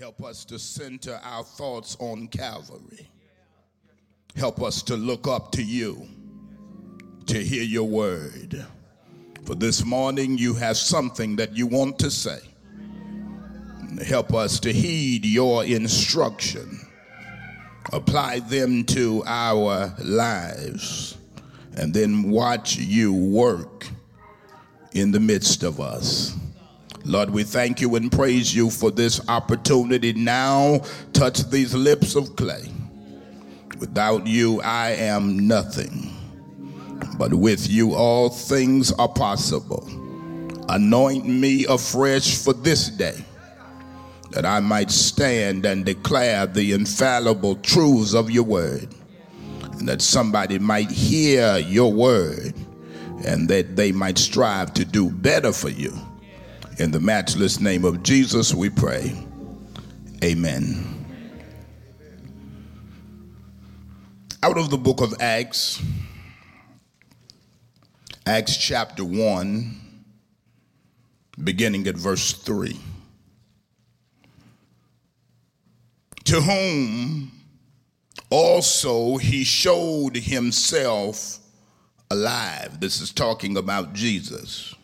Help us to center our thoughts on Calvary. Help us to look up to you, to hear your word. For this morning, you have something that you want to say. Help us to heed your instruction, apply them to our lives, and then watch you work in the midst of us. Lord, we thank you and praise you for this opportunity now. Touch these lips of clay. Without you, I am nothing. But with you, all things are possible. Anoint me afresh for this day, that I might stand and declare the infallible truths of your word, and that somebody might hear your word, and that they might strive to do better for you in the matchless name of Jesus, we pray. Amen. Out of the book of Acts, Acts chapter 1, beginning at verse 3. To whom also he showed himself alive. This is talking about Jesus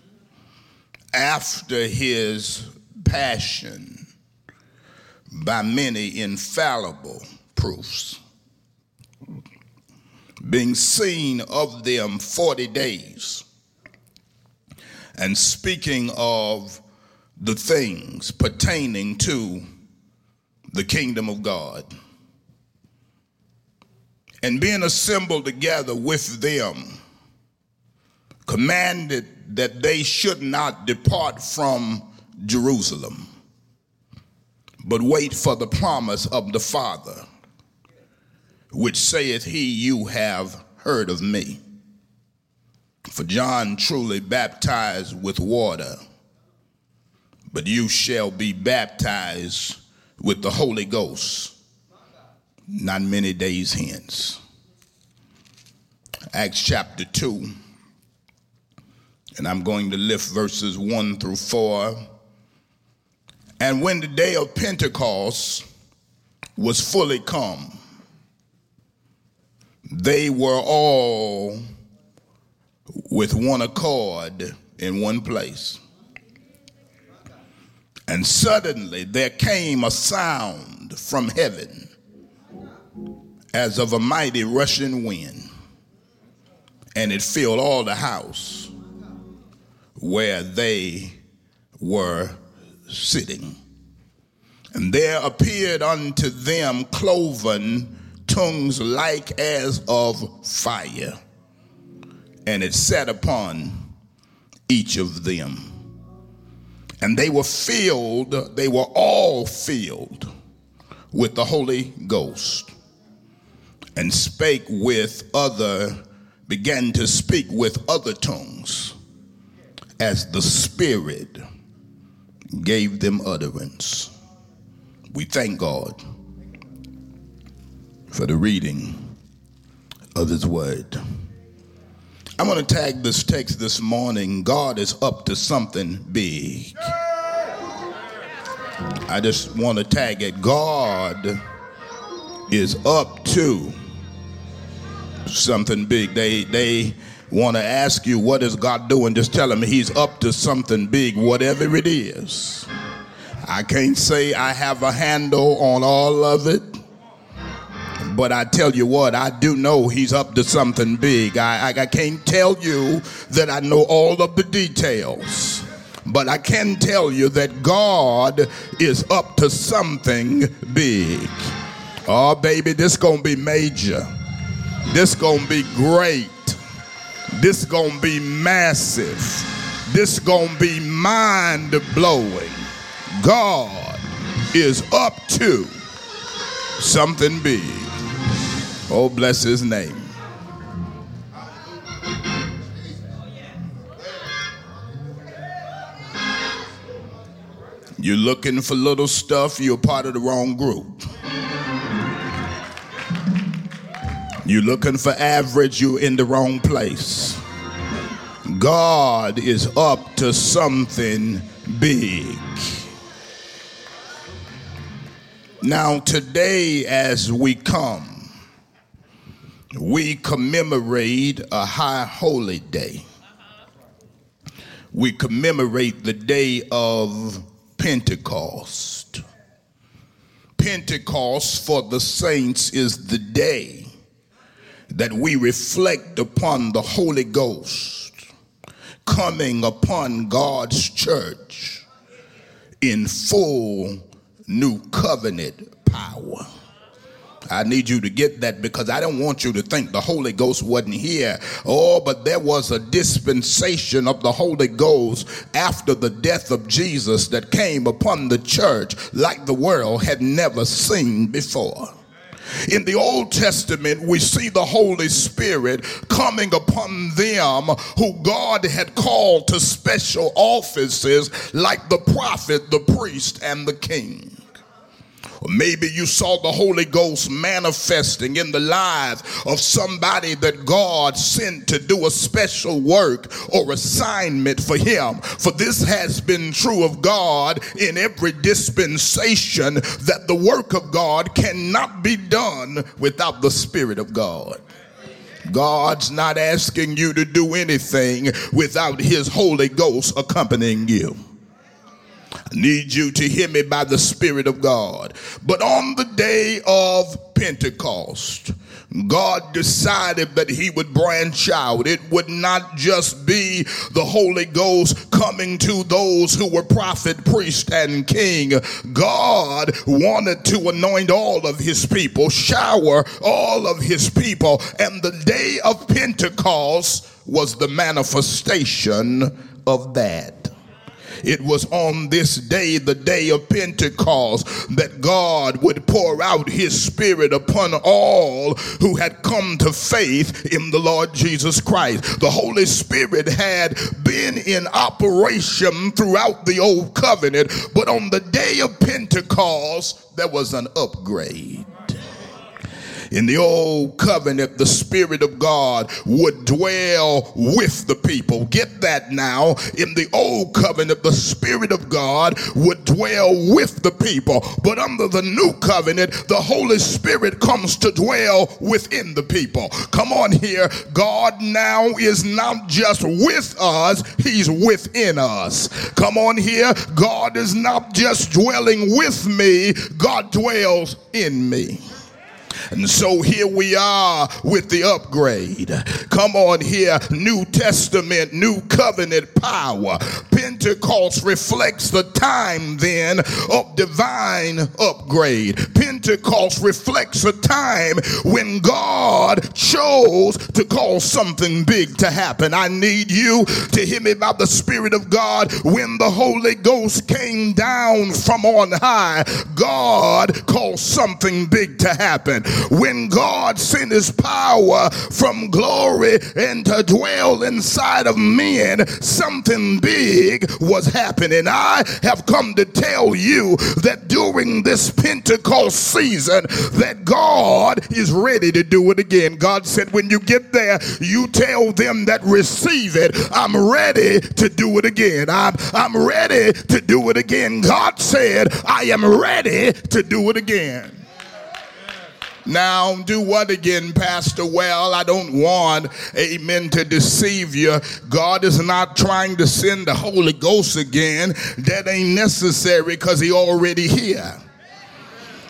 after his passion by many infallible proofs, being seen of them 40 days, and speaking of the things pertaining to the kingdom of God. And being assembled together with them, commanded that they should not depart from Jerusalem, but wait for the promise of the Father, which saith he, You have heard of me. For John truly baptized with water, but you shall be baptized with the Holy Ghost not many days hence. Acts chapter 2 and I'm going to lift verses 1 through 4. And when the day of Pentecost was fully come, they were all with one accord in one place. And suddenly there came a sound from heaven as of a mighty rushing wind, and it filled all the house where they were sitting. And there appeared unto them cloven tongues like as of fire, and it sat upon each of them. And they were filled, they were all filled with the Holy Ghost, and spake with other, began to speak with other tongues as the Spirit gave them utterance. We thank God for the reading of His Word. I'm going to tag this text this morning God is up to something big. I just want to tag it God is up to something big. They, they, want to ask you, what is God doing? Just tell him he's up to something big, whatever it is. I can't say I have a handle on all of it, but I tell you what, I do know he's up to something big. I, I, I can't tell you that I know all of the details, but I can tell you that God is up to something big. Oh, baby, this gonna be major. This gonna be great. This gonna be massive. This gonna be mind blowing. God is up to something big. Oh, bless his name. You're looking for little stuff, you're part of the wrong group. You're looking for average, you're in the wrong place. God is up to something big. Now, today, as we come, we commemorate a high holy day. We commemorate the day of Pentecost. Pentecost for the saints is the day that we reflect upon the Holy Ghost coming upon God's church in full new covenant power. I need you to get that because I don't want you to think the Holy Ghost wasn't here. Oh, but there was a dispensation of the Holy Ghost after the death of Jesus that came upon the church like the world had never seen before. In the Old Testament, we see the Holy Spirit coming upon them who God had called to special offices like the prophet, the priest, and the king. Or maybe you saw the Holy Ghost manifesting in the lives of somebody that God sent to do a special work or assignment for him. For this has been true of God in every dispensation that the work of God cannot be done without the Spirit of God. God's not asking you to do anything without His Holy Ghost accompanying you. Need you to hear me by the Spirit of God. But on the day of Pentecost, God decided that He would branch out. It would not just be the Holy Ghost coming to those who were prophet, priest, and king. God wanted to anoint all of His people, shower all of His people. And the day of Pentecost was the manifestation of that. It was on this day, the day of Pentecost, that God would pour out his spirit upon all who had come to faith in the Lord Jesus Christ. The Holy Spirit had been in operation throughout the old covenant, but on the day of Pentecost, there was an upgrade. In the old covenant, the Spirit of God would dwell with the people. Get that now. In the old covenant, the Spirit of God would dwell with the people. But under the new covenant, the Holy Spirit comes to dwell within the people. Come on here. God now is not just with us, He's within us. Come on here. God is not just dwelling with me, God dwells in me. And so here we are with the upgrade. Come on here, New Testament, New Covenant power. Pentecost reflects the time then of divine upgrade. Pentecost reflects a time when God chose to cause something big to happen. I need you to hear me about the Spirit of God. When the Holy Ghost came down from on high, God caused something big to happen when God sent his power from glory and to dwell inside of men, something big was happening. I have come to tell you that during this Pentecost season that God is ready to do it again. God said, when you get there, you tell them that receive it. I'm ready to do it again. I'm, I'm ready to do it again. God said, I am ready to do it again. Now, do what again, Pastor? Well, I don't want, amen, to deceive you. God is not trying to send the Holy Ghost again. That ain't necessary because he already here.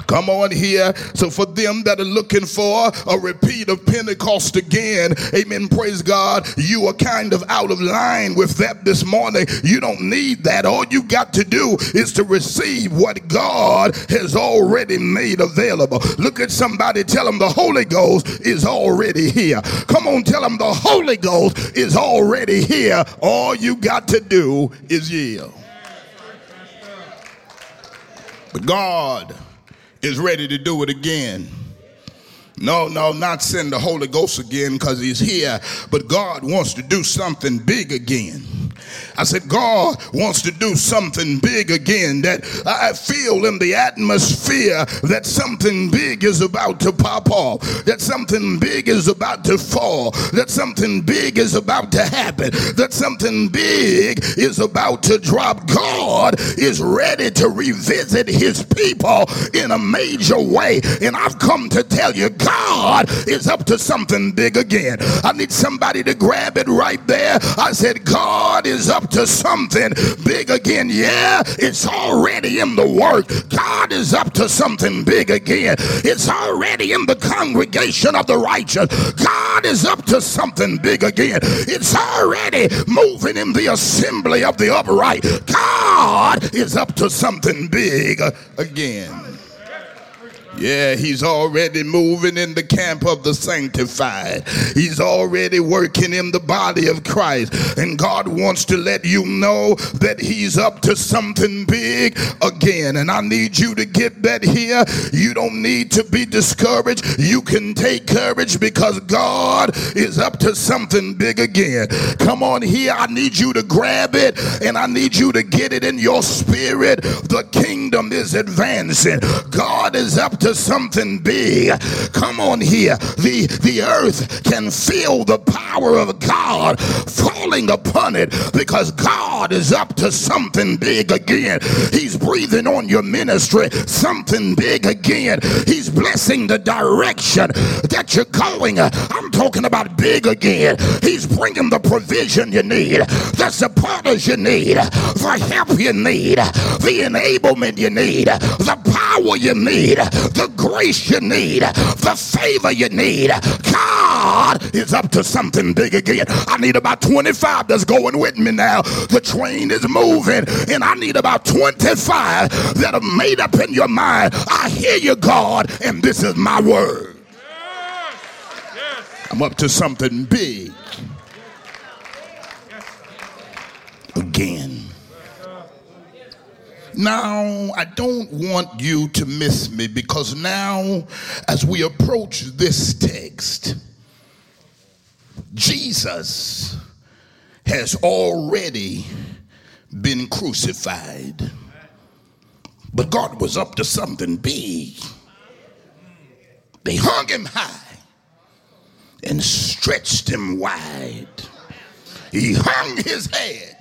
Come on here. So for them that are looking for a repeat of Pentecost again, amen, praise God, you are kind of out of line with that this morning. You don't need that. All you got to do is to receive what God has already made available. Look at somebody, tell them the Holy Ghost is already here. Come on, tell them the Holy Ghost is already here. All you got to do is yield. But God is ready to do it again. No, no, not send the Holy Ghost again because he's here, but God wants to do something big again. I said, God wants to do something big again. That I feel in the atmosphere that something big is about to pop off, that something big is about to fall, that something big is about to happen, that something big is about to drop. God is ready to revisit his people in a major way. And I've come to tell you, God is up to something big again. I need somebody to grab it right there. I said, God is up to something big again. Yeah, it's already in the work. God is up to something big again. It's already in the congregation of the righteous. God is up to something big again. It's already moving in the assembly of the upright. God is up to something big again. Yeah, he's already moving in the camp of the sanctified. He's already working in the body of Christ. And God wants to let you know that he's up to something big again. And I need you to get that here. You don't need to be discouraged. You can take courage because God is up to something big again. Come on here. I need you to grab it and I need you to get it in your spirit. The kingdom is advancing. God is up to to something big. Come on here. The, the earth can feel the power of God falling upon it because God is up to something big again. He's breathing on your ministry, something big again. He's blessing the direction that you're going. I'm talking about big again. He's bringing the provision you need, the supporters you need, the help you need, the enablement you need, the power you need, the grace you need, the favor you need. God is up to something big again. I need about 25 that's going with me now. The train is moving, and I need about 25 that are made up in your mind. I hear you, God, and this is my word. I'm up to something big again. Now, I don't want you to miss me because now, as we approach this text, Jesus has already been crucified. But God was up to something big. They hung him high and stretched him wide. He hung his head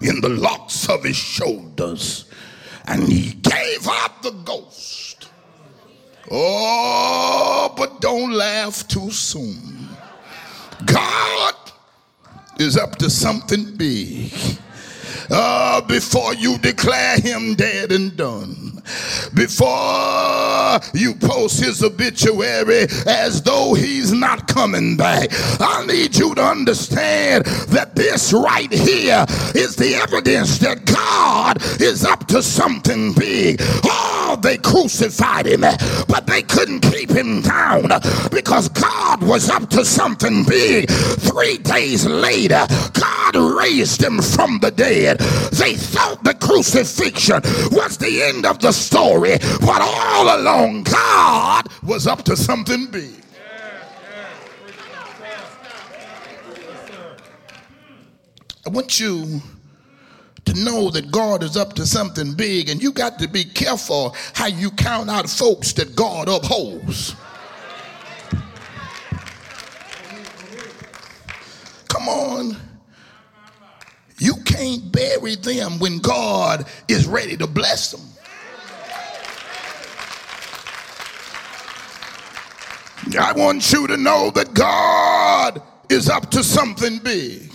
in the locks of his shoulders and he gave up the ghost. Oh, but don't laugh too soon. God is up to something big. Uh, before you declare him dead and done, before you post his obituary as though he's not coming back, I need you to understand that this right here is the evidence that God is up to something big. Oh, they crucified him, but they couldn't keep him down because God was up to something big. Three days later, God raised him from the dead. They thought the crucifixion was the end of the story, but all along, God was up to something big. I want you to know that God is up to something big, and you got to be careful how you count out folks that God upholds. Come on. You can't bury them when God is ready to bless them. I want you to know that God is up to something big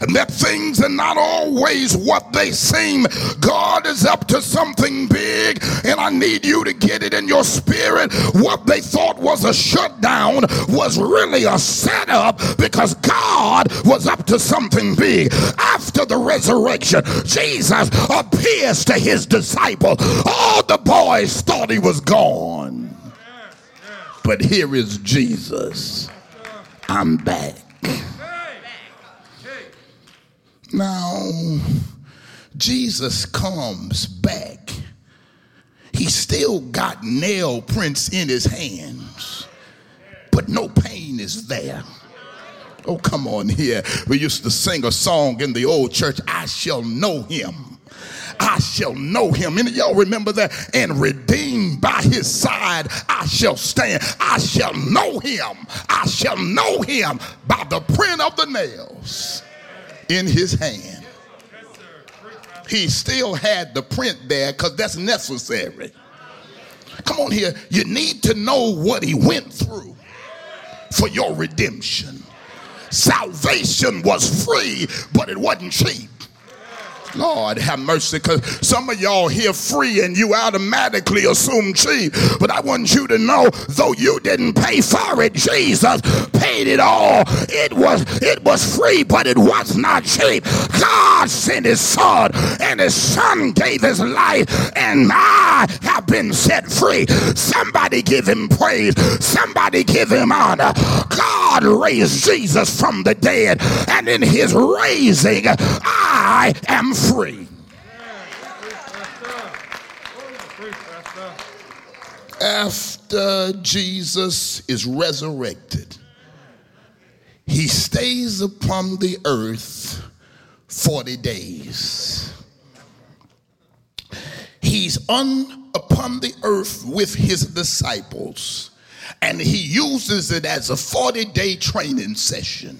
and that things are not always what they seem. God is up to something big, and I need you to get it in your spirit. What they thought was a shutdown was really a setup because God was up to something big. After the resurrection, Jesus appears to his disciple. All the boys thought he was gone. But here is Jesus. I'm back. Now, Jesus comes back. He still got nail prints in his hands, but no pain is there. Oh, come on here. We used to sing a song in the old church, I shall know him. I shall know him. And y'all remember that? And redeemed by his side, I shall stand. I shall know him. I shall know him by the print of the nails in his hand. He still had the print there because that's necessary. Come on here. You need to know what he went through for your redemption. Salvation was free, but it wasn't cheap. Lord have mercy, because some of y'all hear free and you automatically assume cheap. But I want you to know, though you didn't pay for it, Jesus paid it all. It was it was free, but it was not cheap. God sent his son, and his son gave his life, and I have been set free. Somebody give him praise, somebody give him honor. God raised Jesus from the dead, and in his raising, I am free. After Jesus is resurrected, he stays upon the earth 40 days. He's on upon the earth with his disciples, and he uses it as a 40 day training session.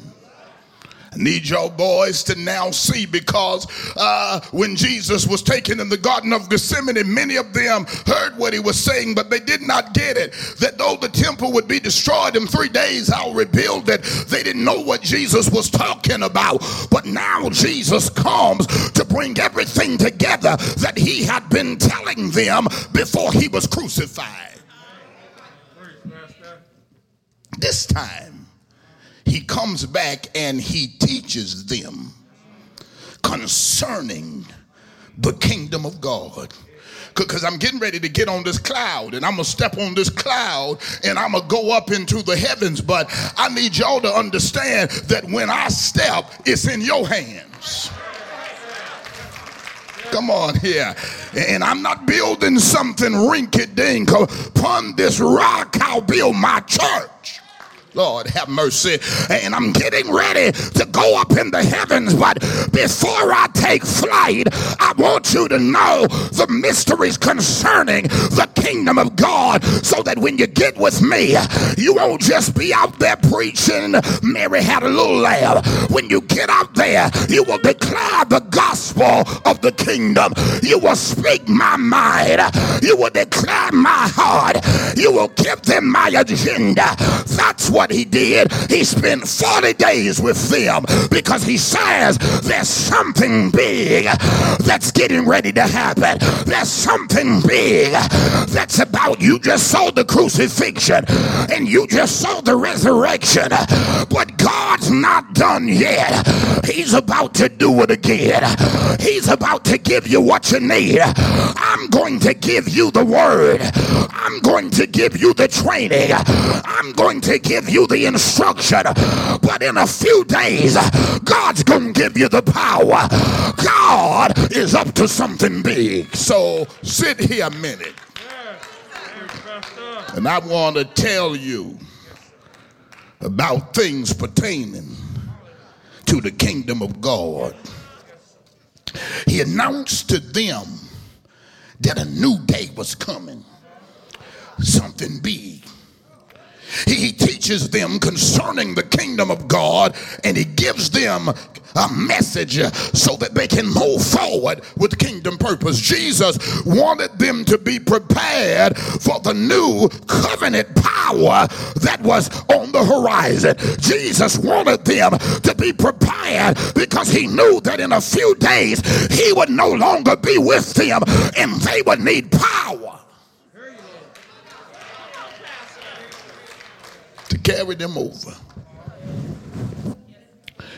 I need y'all boys to now see because uh, when Jesus was taken in the Garden of Gethsemane, many of them heard what he was saying, but they did not get it. That though the temple would be destroyed in three days, I'll rebuild it. They didn't know what Jesus was talking about. But now Jesus comes to bring everything together that he had been telling them before he was crucified. This time, he comes back and he teaches them concerning the kingdom of God because I'm getting ready to get on this cloud and I'm going to step on this cloud and I'm going to go up into the heavens. But I need y'all to understand that when I step, it's in your hands. Come on here. And I'm not building something rinky dink. Upon this rock, I'll build my church. Lord have mercy. And I'm getting ready to go up in the heavens. But before I take flight, I want you to know the mysteries concerning the kingdom of God so that when you get with me, you won't just be out there preaching. Mary had a little lamb. When you get out there, you will declare the gospel of the kingdom. You will speak my mind. You will declare my heart. You will give them my agenda. That's what what he did. He spent 40 days with them because he says there's something big that's getting ready to happen. There's something big that's about you just saw the crucifixion and you just saw the resurrection, but God's not done yet. He's about to do it again. He's about to give you what you need. I'm going to give you the word. I'm going to give you the training. I'm going to give you you the instruction, but in a few days, God's going to give you the power. God is up to something big. So sit here a minute. And I want to tell you about things pertaining to the kingdom of God. He announced to them that a new day was coming, something big. He teaches them concerning the kingdom of God and he gives them a message so that they can move forward with kingdom purpose. Jesus wanted them to be prepared for the new covenant power that was on the horizon. Jesus wanted them to be prepared because he knew that in a few days he would no longer be with them and they would need power. To carry them over.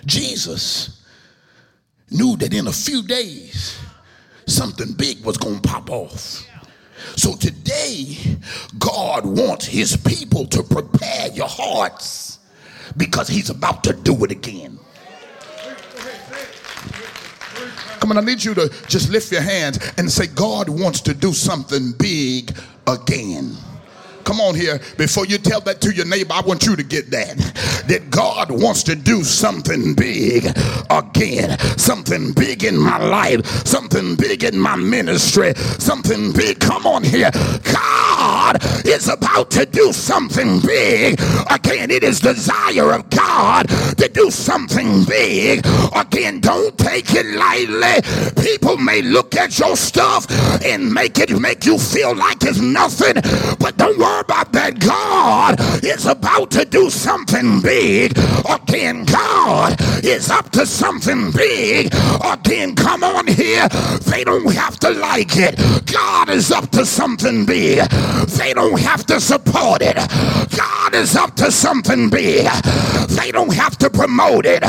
Jesus knew that in a few days something big was going to pop off. So today, God wants his people to prepare your hearts because he's about to do it again. Come on, I need you to just lift your hands and say, God wants to do something big again. Come on here. Before you tell that to your neighbor, I want you to get that. That God wants to do something big again. Something big in my life. Something big in my ministry. Something big. Come on here. God is about to do something big again. It is desire of God to do something big again. Don't take it lightly. People may look at your stuff and make it make you feel like it's nothing, but don't worry about that. God is about to do something big again. God is up to something big again. Come on here. They don't have to like it. God is up to something big. They don't have to support it. God is up to something big. They don't have to promote it.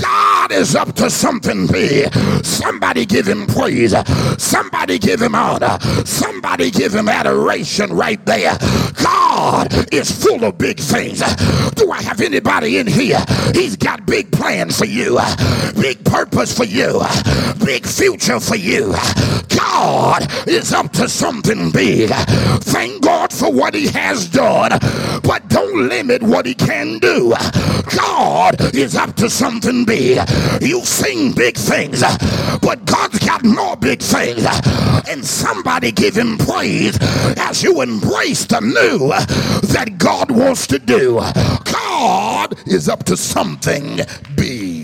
God is up to something big. Somebody give him praise. Somebody give him honor. Somebody give him adoration right there. God is full of big things. Do I have anybody in here? He's got big plans for you, big purpose for you, big future for you. God is up to something big. Thank God for what he has done, but don't limit what he can do. God is up to something big. You've seen big things, but God's got more big things. And somebody give him praise as you embrace the new that God wants to do. God is up to something big.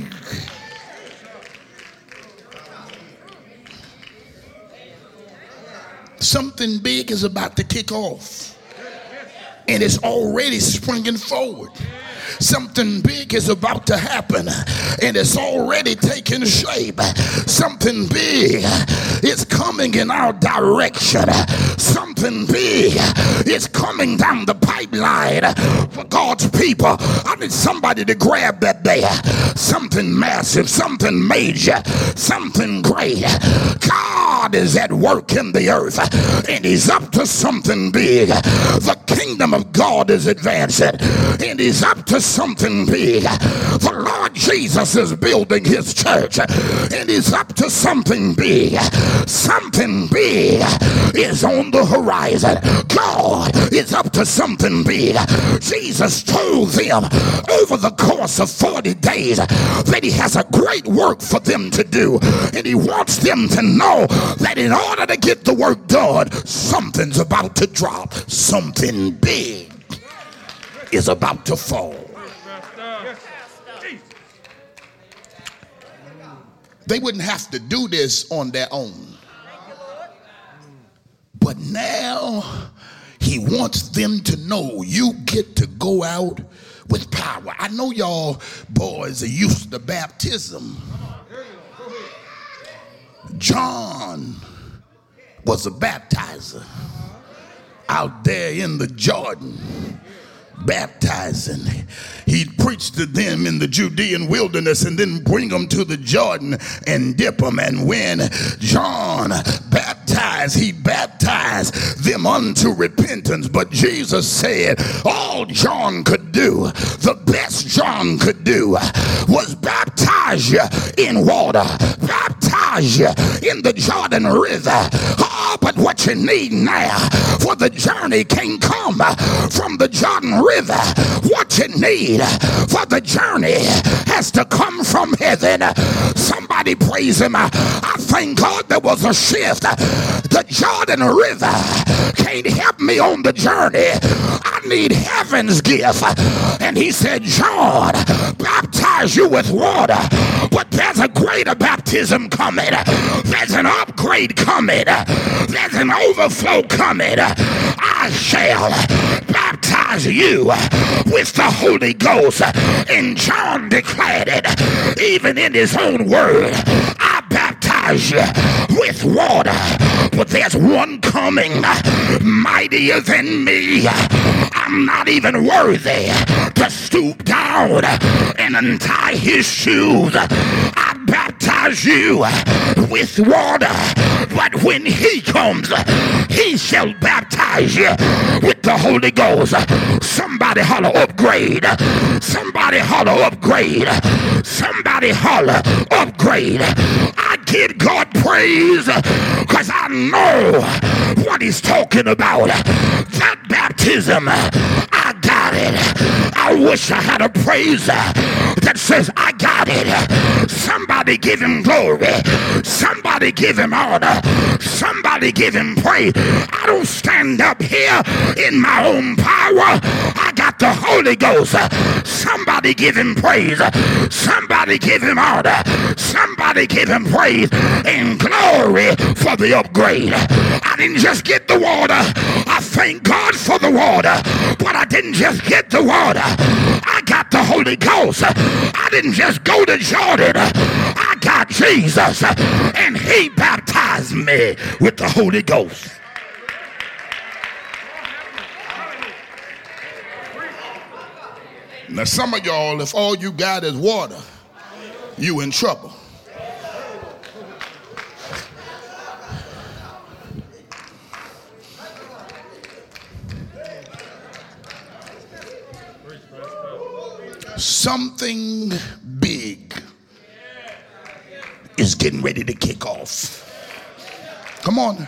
Something big is about to kick off, and it's already springing forward. Something big is about to happen and it's already taking shape. Something big is coming in our direction. Something big is coming down the pipeline for God's people. I need somebody to grab that there. Something massive, something major, something great. God is at work in the earth and he's up to something big. The kingdom of God is advancing and he's up to something big. The Lord Jesus is building his church and he's up to something big. Something big is on the horizon. God is up to something big. Jesus told them over the course of 40 days that he has a great work for them to do. And he wants them to know that in order to get the work done, something's about to drop. Something big is about to fall. They wouldn't have to do this on their own. But now he wants them to know you get to go out with power. I know y'all boys are used to baptism. John was a baptizer out there in the Jordan baptizing. He'd preach to them in the Judean wilderness and then bring them to the Jordan and dip them. And when John baptized, he baptized them unto repentance. But Jesus said, all John could do, the best John could do, was baptize you in water, baptize in the Jordan River. Oh, but what you need now for the journey can come from the Jordan River River. What you need for the journey has to come from heaven. Somebody praise him. I thank God there was a shift. The Jordan River can't help me on the journey. I need heaven's gift. And he said, John, baptize you with water, but there's a greater baptism coming. There's an upgrade coming. There's an overflow coming. I shall baptize you with the Holy Ghost. And John declared it even in his own word. I baptize you with water, but there's one coming mightier than me. I'm not even worthy to stoop down and untie his shoes. I baptize you with water, but when he comes, he shall baptize you with the Holy Ghost. Somebody holler upgrade. Somebody holler upgrade. Somebody holler upgrade. Give God praise because I know what he's talking about. That baptism. It. I wish I had a praise that says, I got it. Somebody give him glory. Somebody give him honor. Somebody give him praise. I don't stand up here in my own power. I got the Holy Ghost. Somebody give him praise. Somebody give him honor. Somebody give him praise and glory for the upgrade. I didn't just get the water. I thank God for the water. But I didn't just get the water. I got the Holy Ghost. I didn't just go to Jordan. I got Jesus. And he baptized me with the Holy Ghost. Now, some of y'all, if all you got is water, you in trouble. Something big is getting ready to kick off. Come on.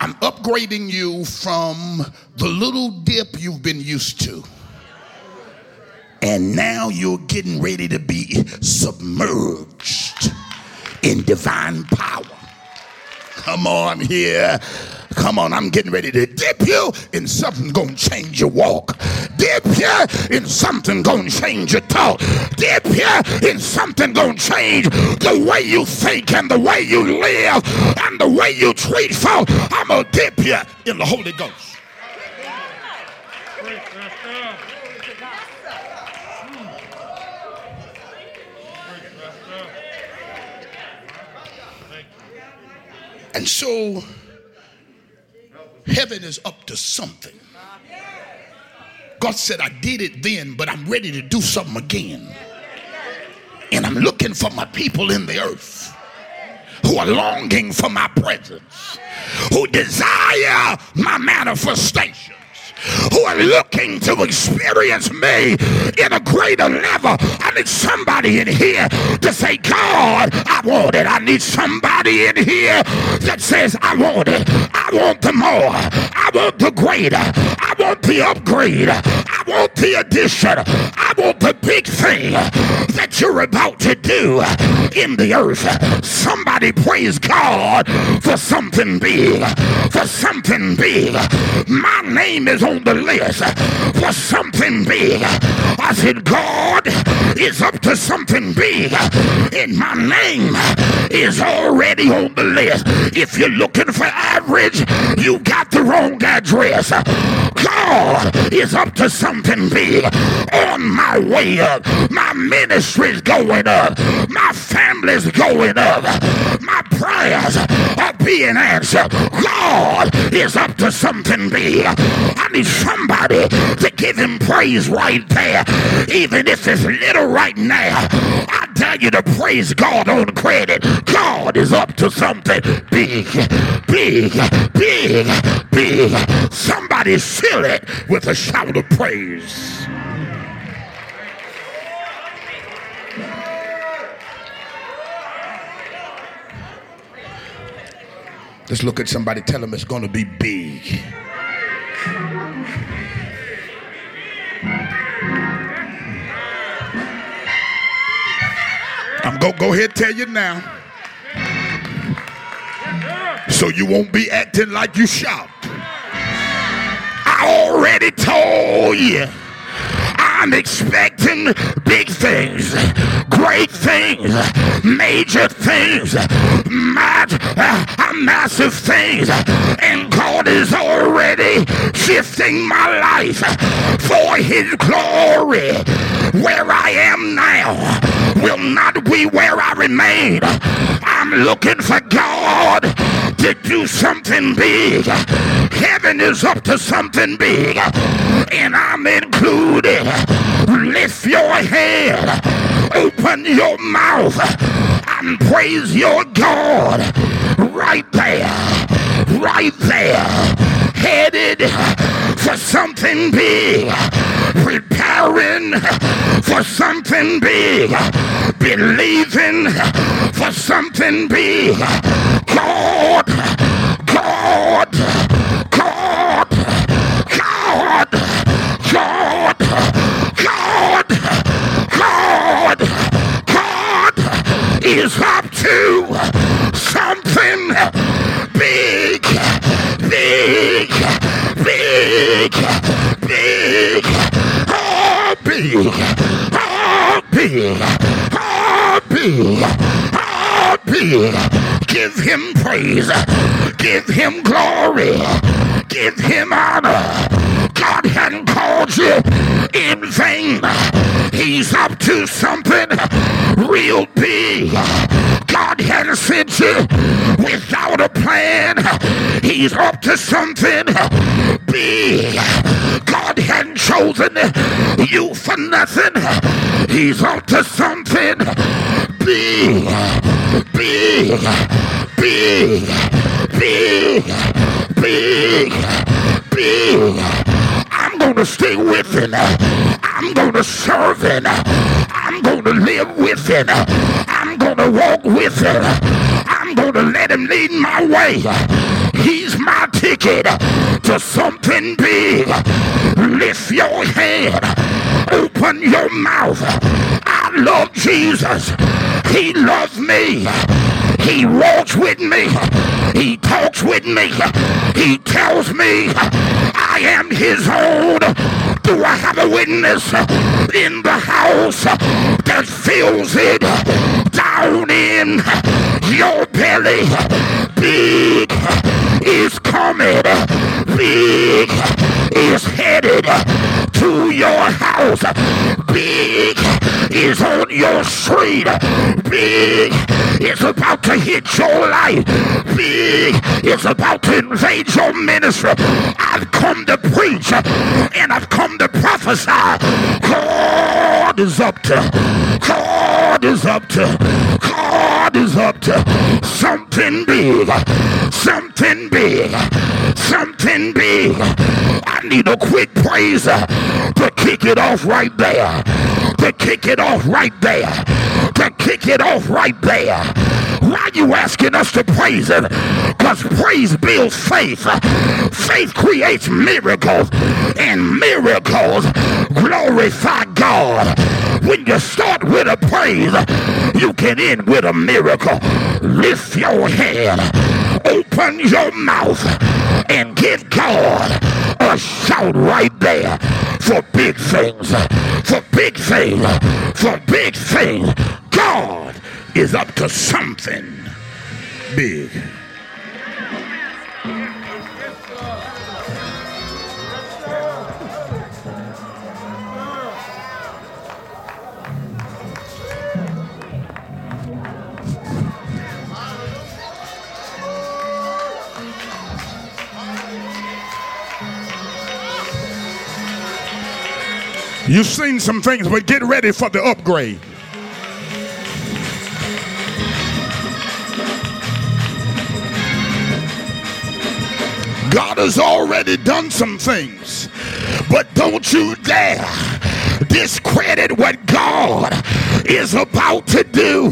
I'm upgrading you from the little dip you've been used to. And now you're getting ready to be submerged in divine power. Come on here. Come on, I'm getting ready to dip you in something gonna change your walk. Dip you in something gonna change your talk. Dip you in something gonna change the way you think and the way you live and the way you treat folk. I'm gonna dip you in the Holy Ghost. And so heaven is up to something. God said, I did it then, but I'm ready to do something again. And I'm looking for my people in the earth who are longing for my presence, who desire my manifestation who are looking to experience me in a greater level. I need somebody in here to say, God, I want it. I need somebody in here that says, I want it. I want the more. I want the greater. I want the upgrade. Want the addition. I want the big thing that you're about to do in the earth. Somebody praise God for something big. For something big. My name is on the list for something big. I said, God is up to something big, and my name is already on the list. If you're looking for average, you got the wrong address. God is up to something big on my way up. My ministry's going up. My family's going up. Prayers uh, are being answered. Uh, God is up to something big. I need somebody to give him praise right there. Even if it's little right now. I dare you to praise God on credit. God is up to something big, big, big, big. Somebody fill it with a shout of praise. Let's look at somebody, tell them it's going to be big. I'm to go ahead and tell you now. So you won't be acting like you shout. I already told you. I'm expecting big things, great things, major things, mad, uh, massive things. And God is already shifting my life for His glory. Where I am now will not be where I remain. I'm looking for God to do something big. Heaven is up to something big, and I'm included. Lift your head, open your mouth, and praise your God right there, right there, headed for something big, preparing for something big, believing for something big. God, God, God, God, God, God, God, God is up to something big, big, big, big, big, big, oh, big, oh, big, oh, big. Give him praise, give him glory, give him honor. God hadn't called you in vain. He's up to something real big. God hadn't sent you without a plan. He's up to something big. God hadn't chosen you for nothing. He's up to something big, big, big, big, big, big. I'm to stay with him. I'm to serve him. I'm to live with him. I'm to walk with him. I'm to let him lead my way. My ticket to something big. Lift your head, Open your mouth. I love Jesus. He loves me. He walks with me. He talks with me. He tells me I am his own. Do I have a witness in the house that feels it down in your belly? Big is coming. Big is headed to your house. Big is on your street. Big is about to hit your life. Big is about to invade your ministry. I've come to preach and I've come to prophesy. God is up to, God is up to, God is up to something big, something big, something big. I need a quick praise to kick it off right there, to kick it off right there, to kick it off right there. Why you asking us to praise Him? Because praise builds faith. Faith creates miracles, and miracles glorify God. When you start with a praise, you can end with a miracle. Lift your head, open your mouth, and give God a shout right there for big things, for big things, for big things. God is up to something big. You've seen some things, but get ready for the upgrade. God has already done some things, but don't you dare discredit what God is about to do.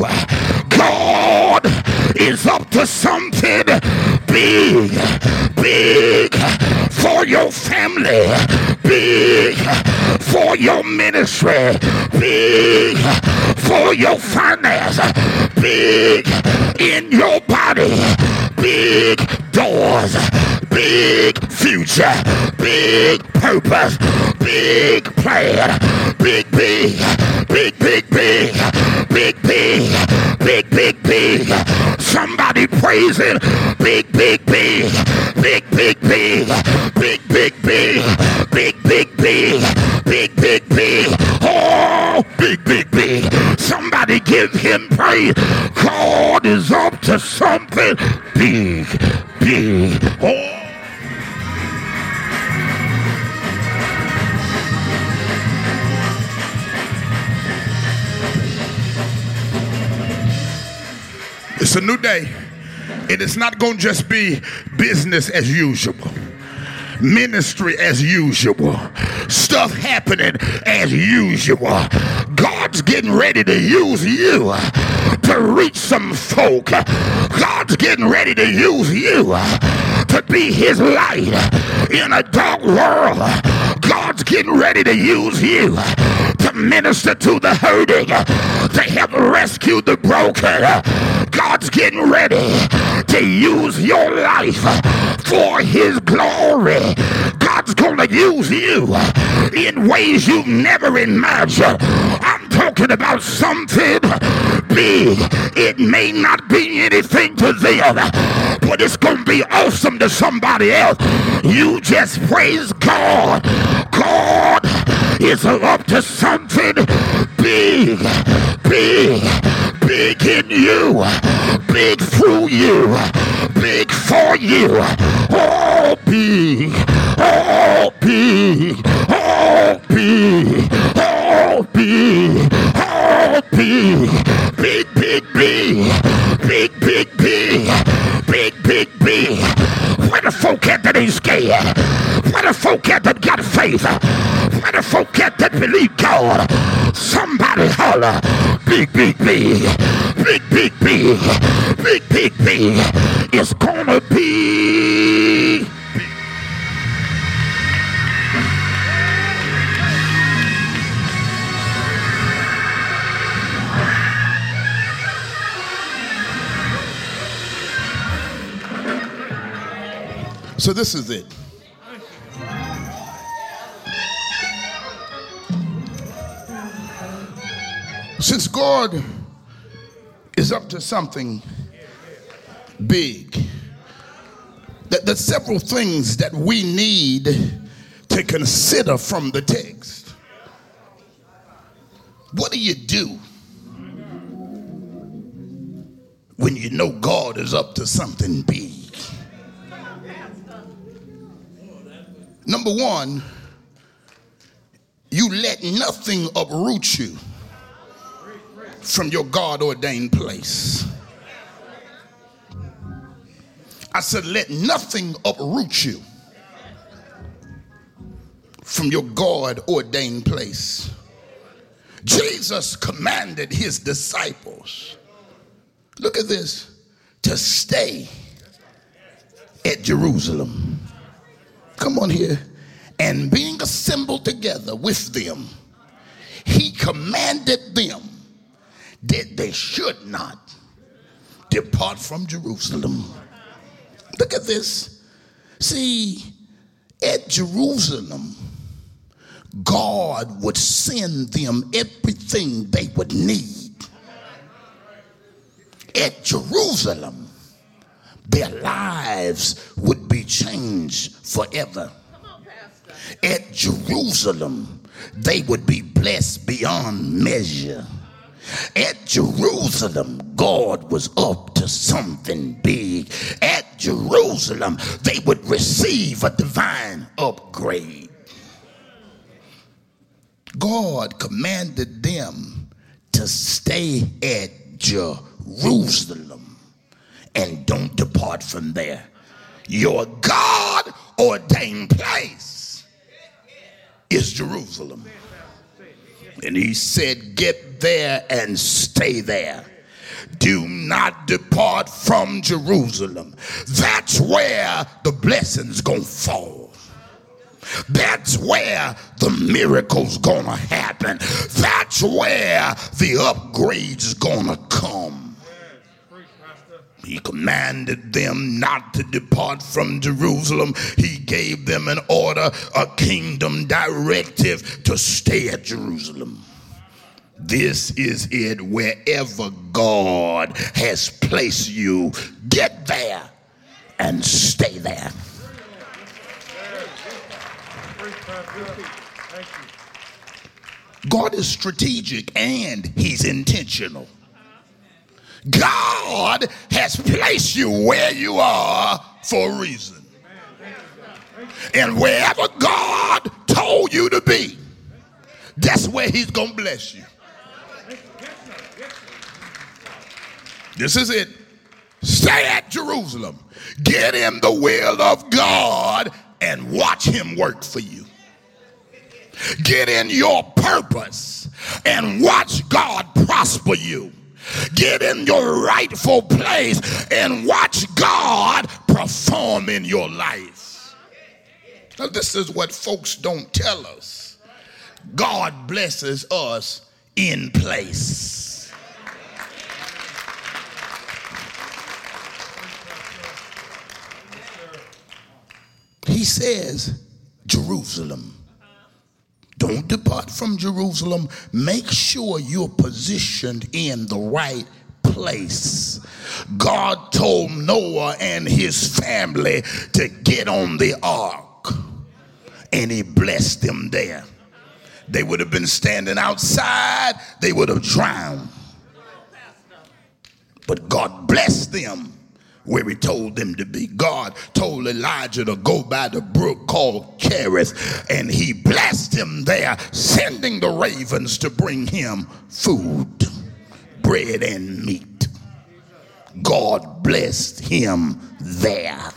God is up to something big, big for your family, big for your ministry, big for your finance, big in your body, big doors, big future, big purpose, big plan, big, big, big, big, big, big, big, big, big, big, big. Somebody praise him. Big, big, big. Big, big, big. Big, big, big. Big, big, big. Big, big, big. Oh, big, big, big. Somebody give him praise. God is up to something big, big. Oh. It's a new day. And It is not going to just be business as usual, ministry as usual, stuff happening as usual. God's getting ready to use you to reach some folk. God's getting ready to use you to be his light in a dark world. Getting ready to use you to minister to the hurting, to help rescue the broken. God's getting ready to use your life for his glory. God's going to use you in ways you've never imagined. I'm talking about something big. It may not be anything to them, but it's going to be awesome to somebody else. You just praise God. God is up to something big, big, big in you, big through you, big for you. All big, all big, all big, all big, all big, big, big, big, big, big, big. Where the folk at that ain't scared? Where the folk at that got faith? Where the folk at that believe God? Somebody holler. Big, big, big. Big, big, big. Big, big, big. It's gonna be. So this is it. Since God is up to something big, that there's several things that we need to consider from the text. What do you do when you know God is up to something big? Number one, you let nothing uproot you from your God ordained place. I said, let nothing uproot you from your God ordained place. Jesus commanded his disciples, look at this, to stay at Jerusalem. Come on here. And being assembled together with them, he commanded them that they should not depart from Jerusalem. Look at this. See, at Jerusalem, God would send them everything they would need. At Jerusalem, their lives would be changed forever. At Jerusalem, they would be blessed beyond measure. At Jerusalem, God was up to something big. At Jerusalem, they would receive a divine upgrade. God commanded them to stay at Jerusalem and don't depart from there. Your God ordained place is Jerusalem. And he said, Get there and stay there. Do not depart from Jerusalem. That's where the blessings gonna fall. That's where the miracles gonna happen. That's where the upgrades gonna come. He commanded them not to depart from Jerusalem. He gave them an order, a kingdom directive to stay at Jerusalem. This is it. Wherever God has placed you, get there and stay there. God is strategic and he's intentional. God has placed you where you are for a reason. And wherever God told you to be, that's where He's going to bless you. This is it. Stay at Jerusalem. Get in the will of God and watch Him work for you. Get in your purpose and watch God prosper you. Get in your rightful place and watch God perform in your life. Now, this is what folks don't tell us. God blesses us in place. He says, Jerusalem. Don't depart from Jerusalem. Make sure you're positioned in the right place. God told Noah and his family to get on the ark, and he blessed them there. They would have been standing outside, they would have drowned. But God blessed them where he told them to be. God told Elijah to go by the brook called Cherith, and he blessed him there, sending the ravens to bring him food, bread and meat. God blessed him there.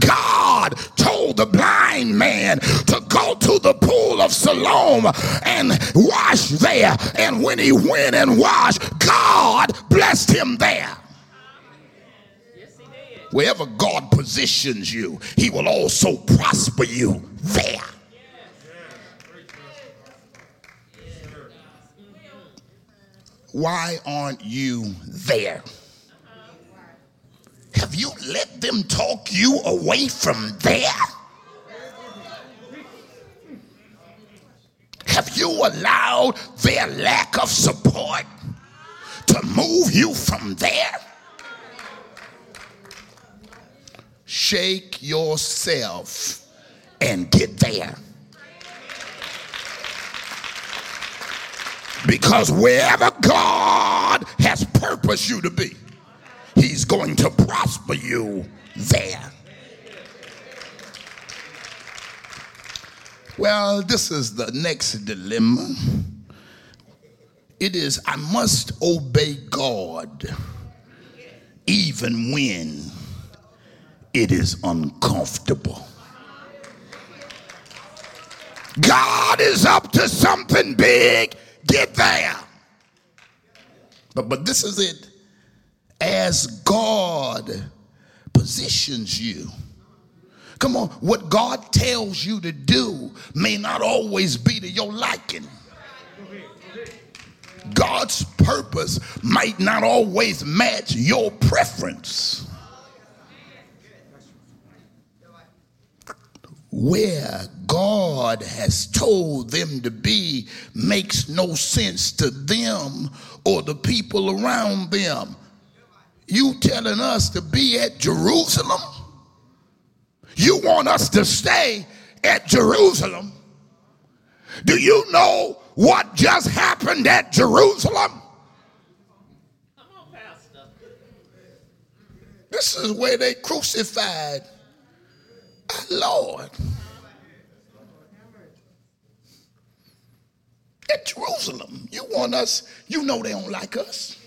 God told the blind man to go to the pool of Siloam and wash there. And when he went and washed, God blessed him there. Wherever God positions you, he will also prosper you there. Why aren't you there? Have you let them talk you away from there? Have you allowed their lack of support to move you from there? Shake yourself and get there. Because wherever God has purposed you to be, He's going to prosper you there. Well, this is the next dilemma. It is, I must obey God even when it is uncomfortable. God is up to something big. Get there. But, but this is it as God positions you. Come on, what God tells you to do may not always be to your liking. God's purpose might not always match your preference. Where God has told them to be makes no sense to them or the people around them. You telling us to be at Jerusalem? You want us to stay at Jerusalem? Do you know what just happened at Jerusalem? Come on, Pastor. This is where they crucified Lord. At Jerusalem. You want us, you know they don't like us.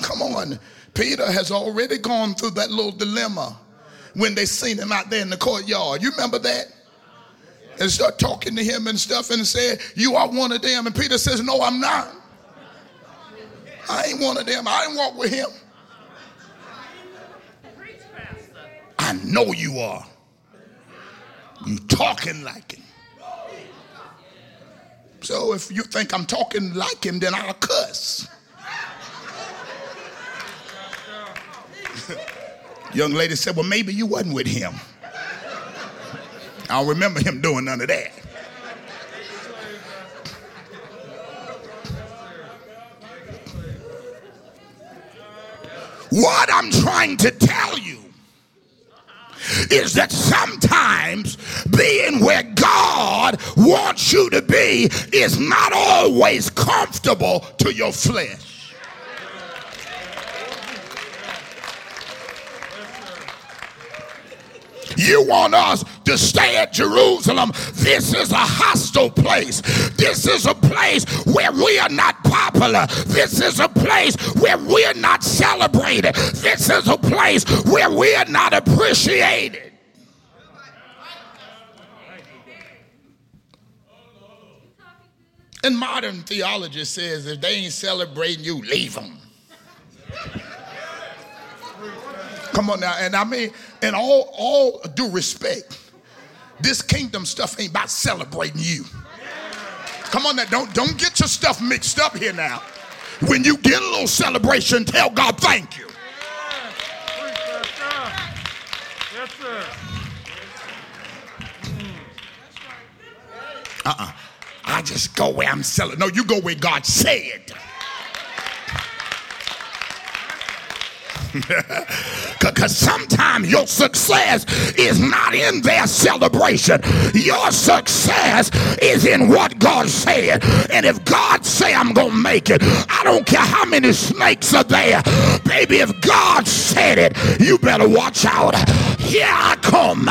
Come on. Peter has already gone through that little dilemma when they seen him out there in the courtyard. You remember that? And start talking to him and stuff and said, You are one of them. And Peter says, No, I'm not. I ain't one of them. I didn't walk with him. I know you are. You talking like him. So if you think I'm talking like him, then I'll cuss. Young lady said, Well, maybe you wasn't with him. I don't remember him doing none of that. What I'm trying to tell you is that sometimes being where God wants you to be is not always comfortable to your flesh. You want us to stay at Jerusalem. This is a hostile place. This is a place where we are not popular. This is a place where we are not celebrated. This is a place where we are not appreciated. And modern theology says if they ain't celebrating you, leave them. Come on now. And I mean, in all, all due respect, this kingdom stuff ain't about celebrating you. Come on now, don't, don't get your stuff mixed up here now. When you get a little celebration, tell God thank you. Yes, sir. Uh-uh. I just go where I'm selling. No, you go where God said. Because sometimes your success is not in their celebration. Your success is in what God said. And if God say I'm going to make it, I don't care how many snakes are there. Baby, if God said it, you better watch out. Here I come.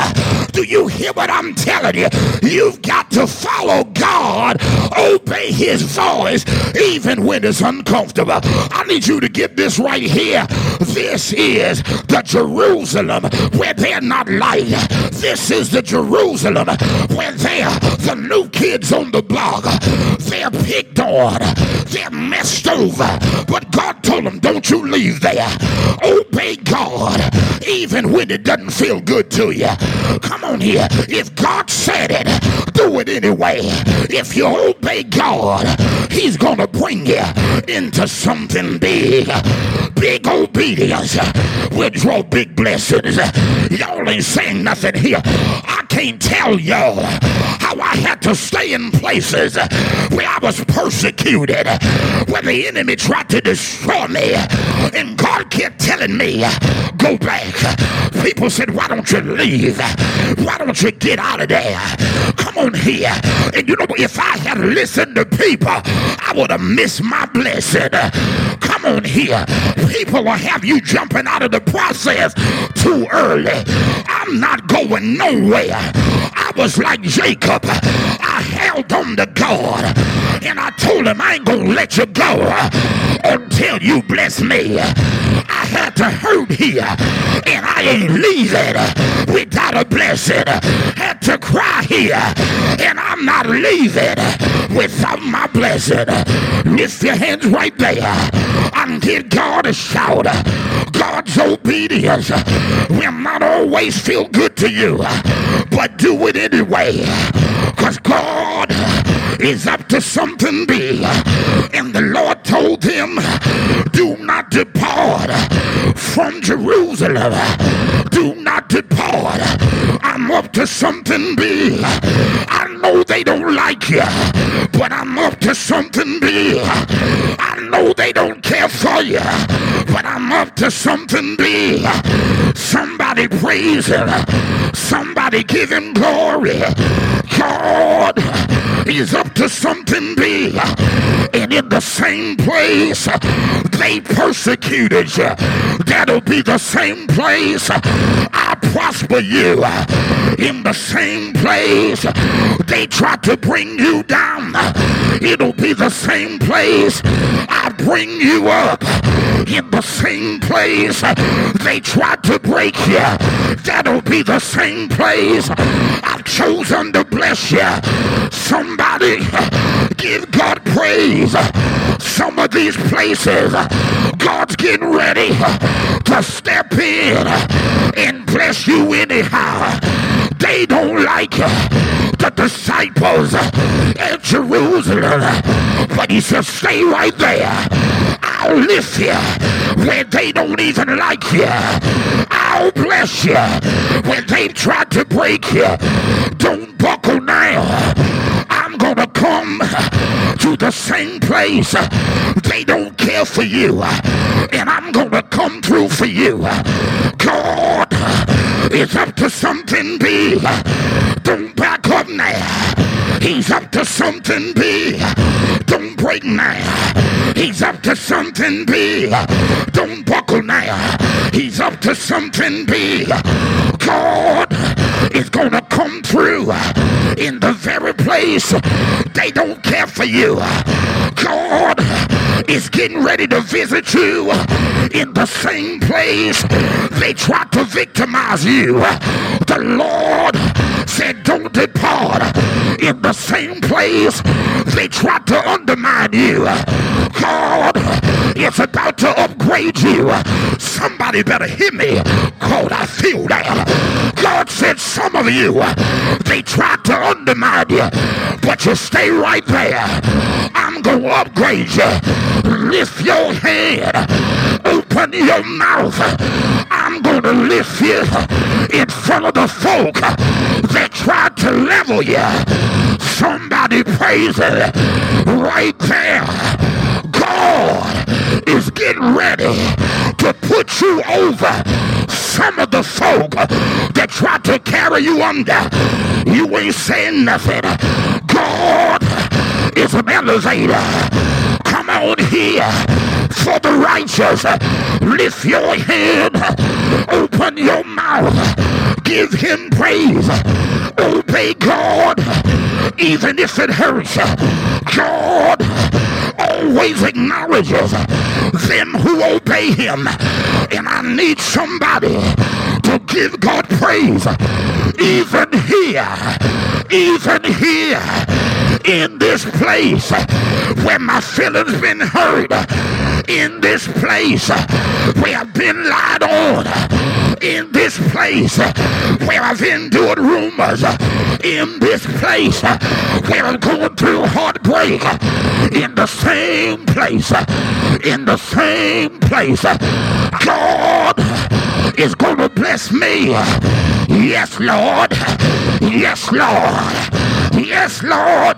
Do you hear what I'm telling you? You've got to follow God, obey his voice, even when it's uncomfortable. I need you to get this right here. This is the Jerusalem where they're not light. This is the Jerusalem where they're the new kids on the block. They're picked on. They're messed over. But God told them, don't you leave there. Obey God even when it doesn't feel good to you. Come on here. If God said it, do it anyway. If you obey God, He's going to bring you into something big. Big obedience will draw big blessings. Y'all ain't saying nothing here. I can't tell y'all how I had to stay in places where I was persecuted, where the enemy tried to destroy me. And God kept telling me, go back. People said, why don't you leave? Why don't you get out of there? Come on here. And you know, if I had listened to people, I would have missed my blessing. Come on here. People will have you jumping out of the process too early. I'm not going nowhere. I was like Jacob. I held on to God and I told him I ain't gonna let you go until you bless me. I had to hurt here and I ain't leaving without a blessing. Had to cry here and I'm not leaving without my blessing. Lift your hands right there and give God a shout. God's obedience will not always feel good to you, but do it anyway. Because God is up to something big. And the Lord told him, Do not depart from Jerusalem. Do not depart. I'm up to something big. I know they don't like you, but I'm up to something big. I know they don't care for you, but I'm up to something big. Somebody praise him. Somebody give him glory. God is up to something big. And in the same place they persecuted you, that'll be the same place I prosper you. In the same place they tried to bring you down, it'll be the same place I bring you up. In the same place they tried to break you, that'll be the same place I've chosen to bless you. Somebody give God praise. Some of these places, God's getting ready to step in and bless you anyhow. They don't like the disciples at Jerusalem, but he said, stay right there. I'll lift you where they don't even like you. Bless you when they tried to break you. Don't buckle now. I'm gonna come to the same place. They don't care for you, and I'm gonna come through for you. God is up to something big. Don't back up now. He's up to something big. Don't break now. He's up to something big. Don't buckle now. He's up to something big. God is gonna come through in the very place they don't care for you. God is getting ready to visit you in the same place they tried to victimize you. The Lord said, Don't depart in the same place they tried to undermine you. God is about to upgrade you. Somebody better hear me. God, I feel that. God said some of you, they tried to undermine you, but you stay right there. I'm going to upgrade you. Lift your head. Open your mouth. I'm going to lift you in front of the folk that tried to level you. Somebody praise it right there. God is getting ready to put you over some of the folk that tried to carry you under. You ain't saying nothing. God is an elevator. Come on here for the righteous. Lift your head. Open your mouth. Give him praise. Obey God even if it hurts. God always acknowledges them who obey him. And I need somebody to give God praise. Even here, even here, in this place where my feelings been hurt, in this place where I've been lied on, in this place where I've endured rumors, in this place where I'm going through heartbreak, in the same place, in the same place, God is going to bless me. Yes, Lord. Yes, Lord. Yes, Lord.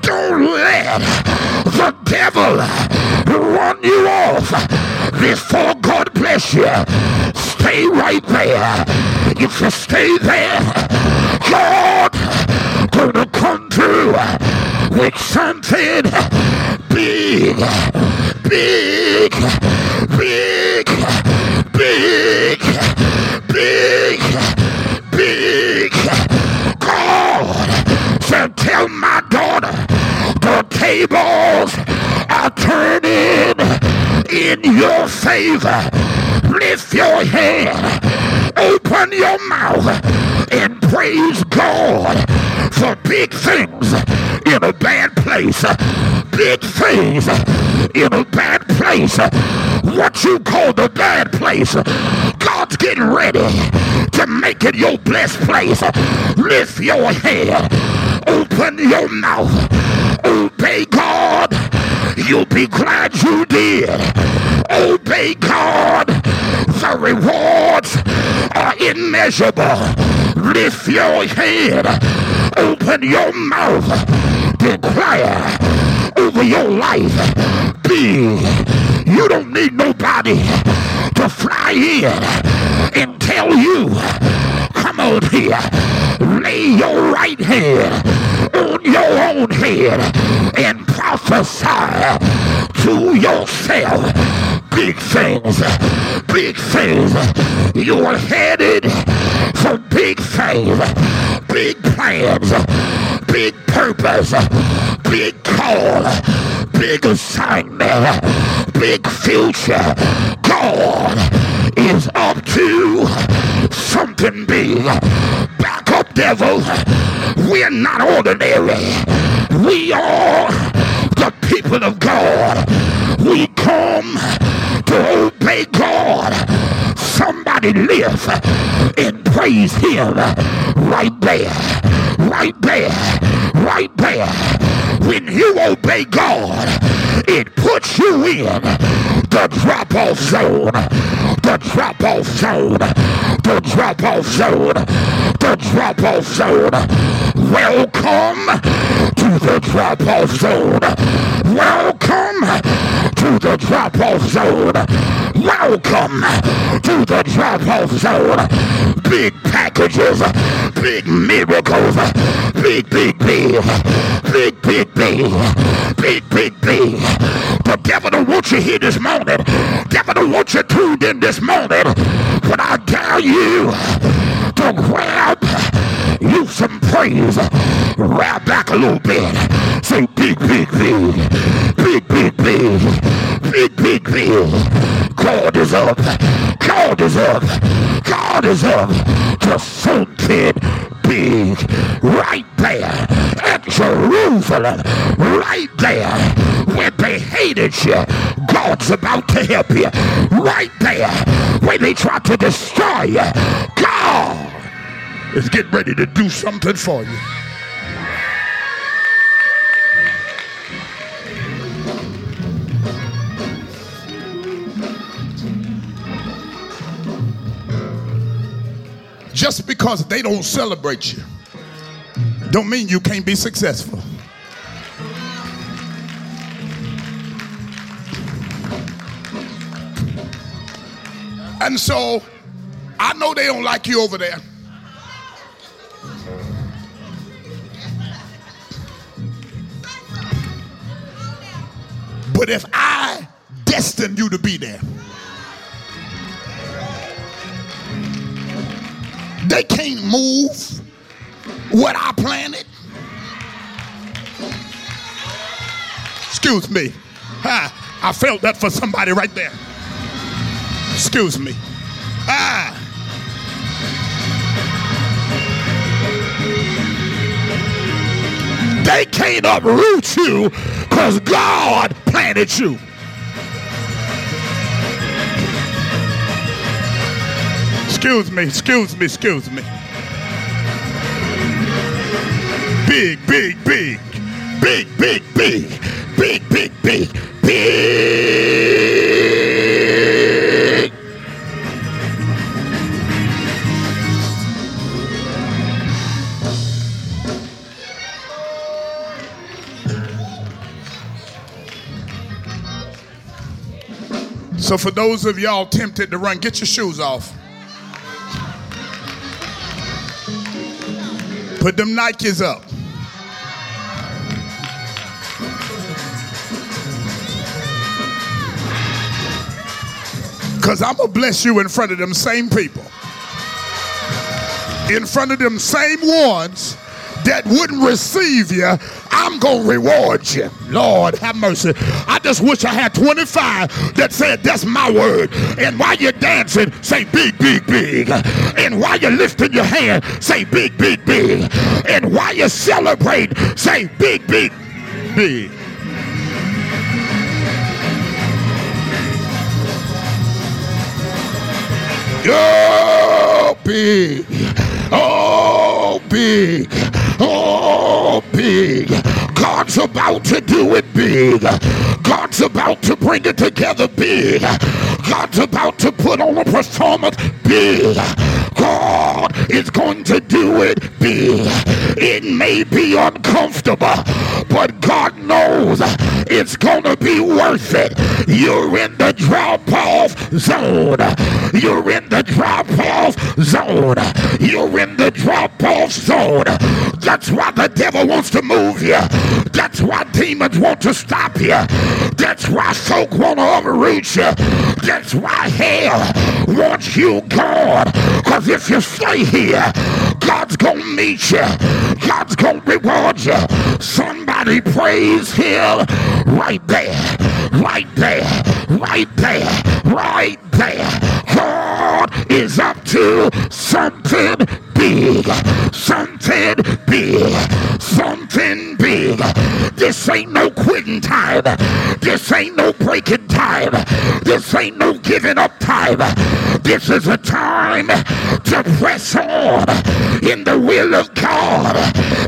Don't let the devil run you off before God bless you. Stay right there. If you stay there, God gonna come through with something big, big, big, big, big, big. Tell my daughter the tables are turning in your favor. Lift your hand, open your mouth, and praise God for big things in a bad place. Big things in a bad place. What you call the bad place, God's getting ready to make it your blessed place. Lift your head, open your mouth, obey God. You'll be glad you did. Obey God. The rewards are immeasurable. Lift your head. Open your mouth. Declare over your life. Be. You don't need nobody to fly in and tell you, come on here, lay your right hand on your own head and prophesy to yourself big things, big things. You're headed for big things, big plans, big purpose, big call, big assignment, big future. God is up to something big. Devil. We're not ordinary. We are the people of God. We come to obey God. Somebody live and praise him right there, right there, right there. When you obey God, it puts you in the drop off zone, the drop off zone, the drop off zone, the drop off zone. Welcome to the drop off zone. Welcome to the drop off zone. Welcome to the drop off zone. Big packages, big miracles, big, big, big, big, big, big, big, big, big. The devil don't want you here this morning. Devil don't want you tuned in this morning. But I dare you to grab you some praise. Grab back a little bit. Say big, big, big. Big, big, big. Big, big, big. God is up. God is up. God is up to something big right there at Jerusalem. Right there where they hated you. God's about to help you. Right there way they tried to destroy you, God is getting ready to do something for you. Just because they don't celebrate you, don't mean you can't be successful. And so I know they don't like you over there. But if I destined you to be there, they can't move what I planted. Excuse me. Ha, I felt that for somebody right there. Excuse me. Ah. They can't uproot you because God planted you. Excuse me, excuse me, excuse me. Big, big, big, Big, big, big, big, big, big, big. So for those of y'all tempted to run, get your shoes off. Put them Nikes up. Because I'm going to bless you in front of them same people. In front of them same ones that wouldn't receive you, I'm going to reward you. Lord, have mercy. I just wish I had 25 that said, That's my word. And while you're dancing, say big, big, big. And while you're lifting your hand, say big, big, big. And while you celebrate, say big, big, big. Oh, big. Oh, big. Oh, big. God's about to do it big. God's about to bring it together big. God's about to put on a performance big. God is going to do it big. It may be uncomfortable, but God knows it's going to be worth it. You're in the drop off zone. You're in the drop off zone. You're in the drop off zone. That's why the devil wants to move you. That's why demons want to stop you. That's why folk want to uproot you. That's why hell wants you gone. Because if you stay here, God's going to meet you. God's going to reward you. Somebody praise him right there, right there, right there, right there. God is up to something big, something big, something big. This ain't no quitting time. This ain't no breaking time. This ain't no giving up time. This is a time to press on in the will of God.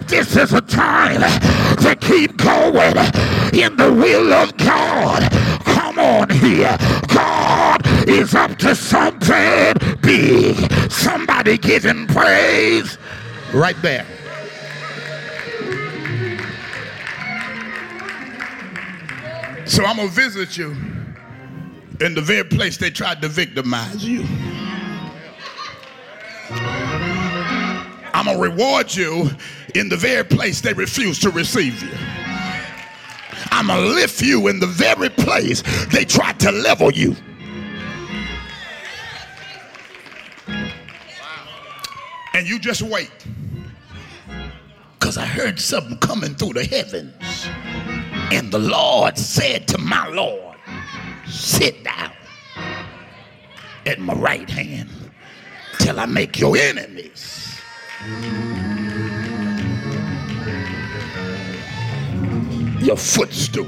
This is a time to keep going in the will of God. Come on here. God is up to something big. Somebody give him praise right there. So I'm going to visit you in the very place they tried to victimize you. I'm going to reward you in the very place they refuse to receive you. I'm going to lift you in the very place they tried to level you. And you just wait. Because I heard something coming through the heavens. And the Lord said to my Lord, Sit down at my right hand till I make your enemies your footstool.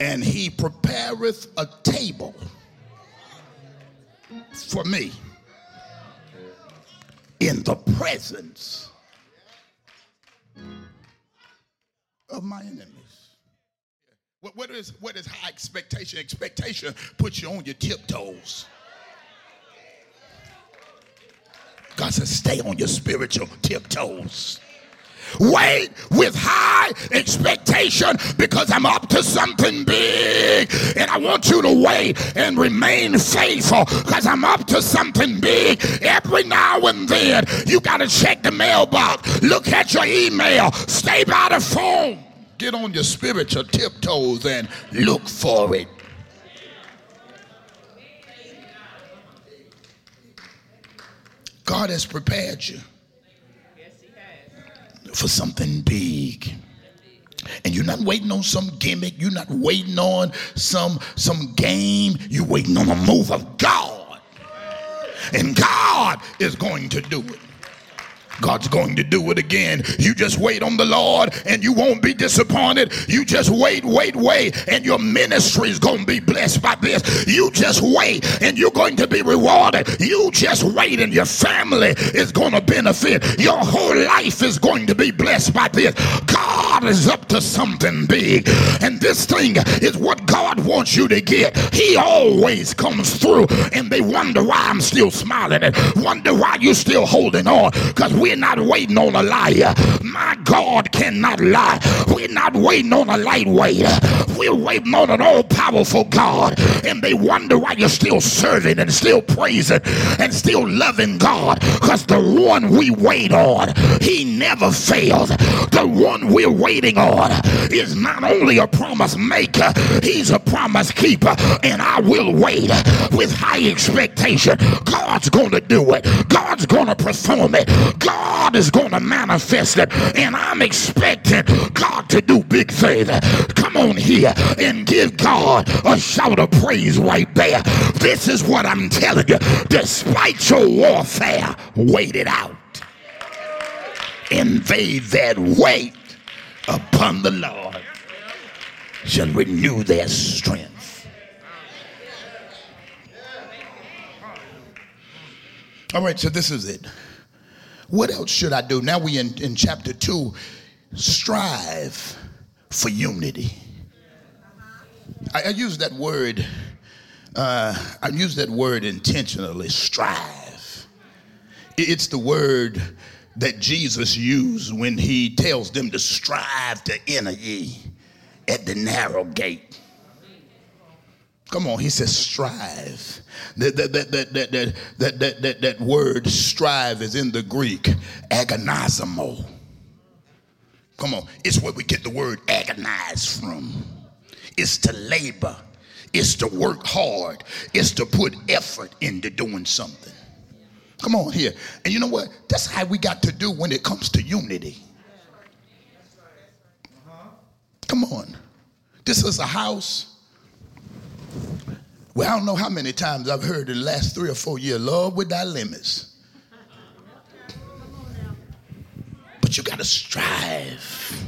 And he prepareth a table for me in the presence of my enemy. What, what, is, what is high expectation? Expectation puts you on your tiptoes. God says, stay on your spiritual tiptoes. Wait with high expectation because I'm up to something big. And I want you to wait and remain faithful because I'm up to something big. Every now and then, you got to check the mailbox, look at your email, stay by the phone. Get on your spiritual tiptoes and look for it. God has prepared you for something big. And you're not waiting on some gimmick. You're not waiting on some some game. You're waiting on a move of God. And God is going to do it. God's going to do it again. You just wait on the Lord and you won't be disappointed. You just wait, wait, wait, and your ministry is going to be blessed by this. You just wait and you're going to be rewarded. You just wait and your family is going to benefit. Your whole life is going to be blessed by this. God is up to something big, and this thing is what God wants you to get. He always comes through, and they wonder why I'm still smiling and wonder why you're still holding on because we we're not waiting on a liar. My God cannot lie. We're not waiting on a lightweight. We're waiting on an all powerful God. And they wonder why you're still serving and still praising and still loving God. Because the one we wait on, he never fails. The one we're waiting on is not only a promise maker, he's a promise keeper. And I will wait with high expectation. God's going to do it, God's going to perform it. God God is going to manifest it. And I'm expecting God to do big things. Come on here and give God a shout of praise right there. This is what I'm telling you. Despite your warfare, wait it out. And they that wait upon the Lord shall renew their strength. All right, so this is it. What else should I do? Now we in, in chapter two. Strive for unity. I, I use that word. Uh, I use that word intentionally. Strive. It's the word that Jesus used when he tells them to strive to enter ye at the narrow gate. Come on, he says strive. That, that, that, that, that, that, that, that, that, word strive is in the Greek, agonizomai. Come on, it's where we get the word agonize from. It's to labor, it's to work hard, it's to put effort into doing something. Come on here. And you know what? That's how we got to do when it comes to unity. Come on. This is a house well, I don't know how many times I've heard in the last three or four years, Lord, without limits. But you got to strive.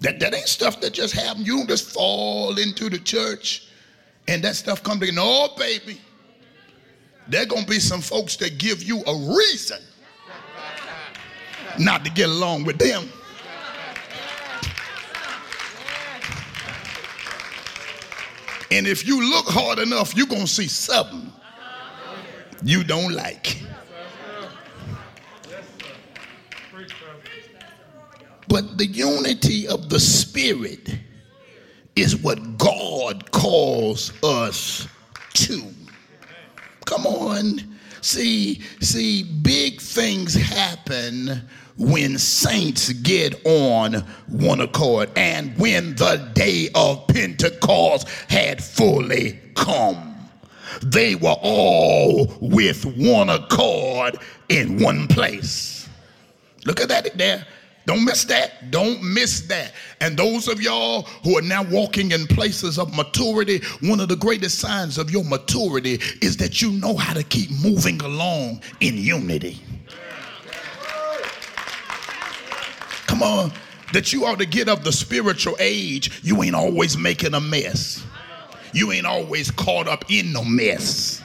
That, that ain't stuff that just happens. You don't just fall into the church and that stuff come together. No, baby. There going to be some folks that give you a reason not to get along with them. And if you look hard enough, you're going to see something you don't like. But the unity of the Spirit is what God calls us to. Come on. See, see, big things happen when saints get on one accord and when the day of Pentecost had fully come. They were all with one accord in one place. Look at that there. Don't miss that. Don't miss that. And those of y'all who are now walking in places of maturity, one of the greatest signs of your maturity is that you know how to keep moving along in unity. On. that you ought to get of the spiritual age, you ain't always making a mess. You ain't always caught up in no mess.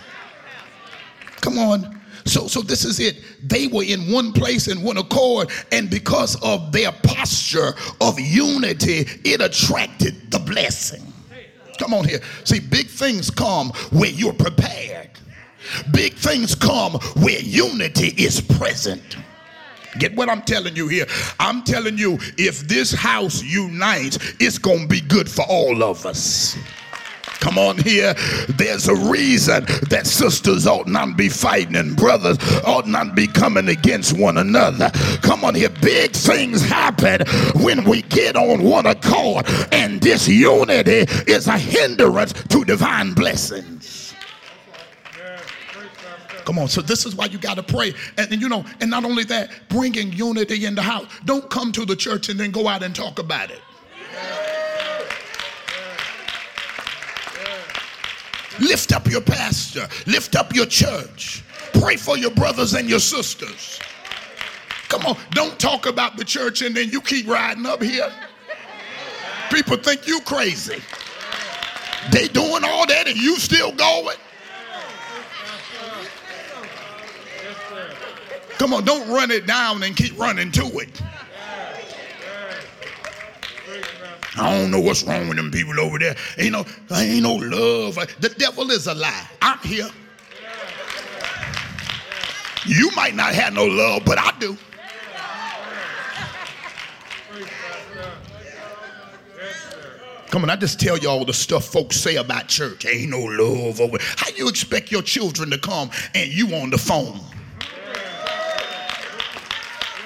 Come on. So, so this is it. They were in one place in one accord, and because of their posture of unity, it attracted the blessing. Come on here. See, big things come where you're prepared. Big things come where unity is present. Get what I'm telling you here. I'm telling you, if this house unites, it's going to be good for all of us. Come on here. There's a reason that sisters ought not be fighting and brothers ought not be coming against one another. Come on here. Big things happen when we get on one accord, and this unity is a hindrance to divine blessings. Come on. So this is why you got to pray. And, and, you know, and not only that, bringing unity in the house. Don't come to the church and then go out and talk about it. Lift up your pastor. Lift up your church. Pray for your brothers and your sisters. Come on, don't talk about the church and then you keep riding up here. People think you crazy. They doing all that and you still going. Come on, don't run it down and keep running to it. I don't know what's wrong with them people over there. Ain't no, ain't no love. The devil is a lie. I'm here. You might not have no love, but I do. Come on, I just tell y'all the stuff folks say about church. Ain't no love over. How you expect your children to come and you on the phone?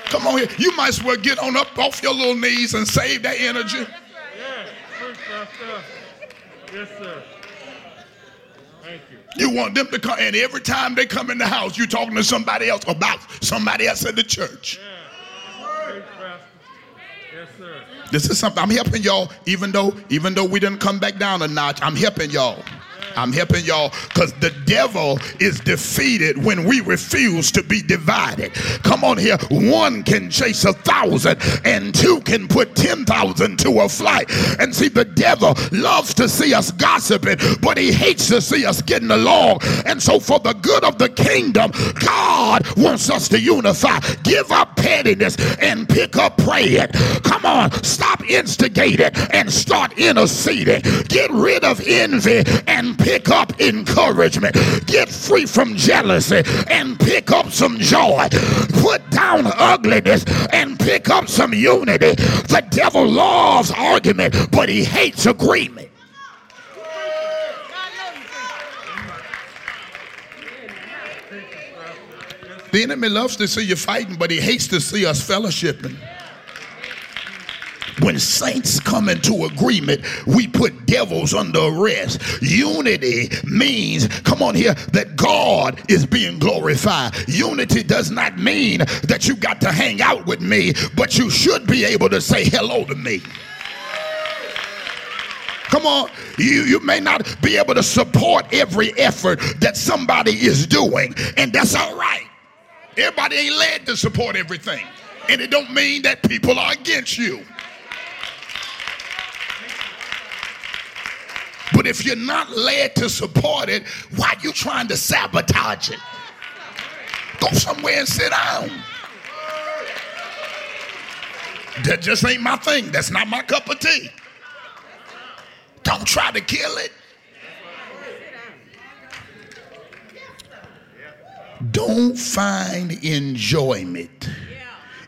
Come on here. You might as well get on up off your little knees and save that energy. Yes, sir. Thank you. You want them to come, and every time they come in the house, you're talking to somebody else about somebody else in the church. Yeah. Yes, sir. This is something I'm helping y'all, even though even though we didn't come back down a notch. I'm helping y'all. I'm helping y'all because the devil is defeated when we refuse to be divided. Come on here. One can chase a thousand, and two can put 10,000 to a flight. And see, the devil loves to see us gossiping, but he hates to see us getting along. And so, for the good of the kingdom, God wants us to unify. Give up pettiness and pick up praying. Come on, stop instigating and start interceding. Get rid of envy and pick up encouragement. Get free from jealousy and pick up some joy. Put down ugliness and pick up some unity. The devil loves argument, but he hates agreement. The enemy loves to see you fighting, but he hates to see us fellowshipping. When saints come into agreement, we put devils under arrest. Unity means, come on here, that God is being glorified. Unity does not mean that you got to hang out with me, but you should be able to say hello to me. Come on, you, you may not be able to support every effort that somebody is doing, and that's all right. Everybody ain't led to support everything. And it don't mean that people are against you. But if you're not led to support it, why are you trying to sabotage it? Go somewhere and sit down. That just ain't my thing. That's not my cup of tea. Don't try to kill it. Don't find enjoyment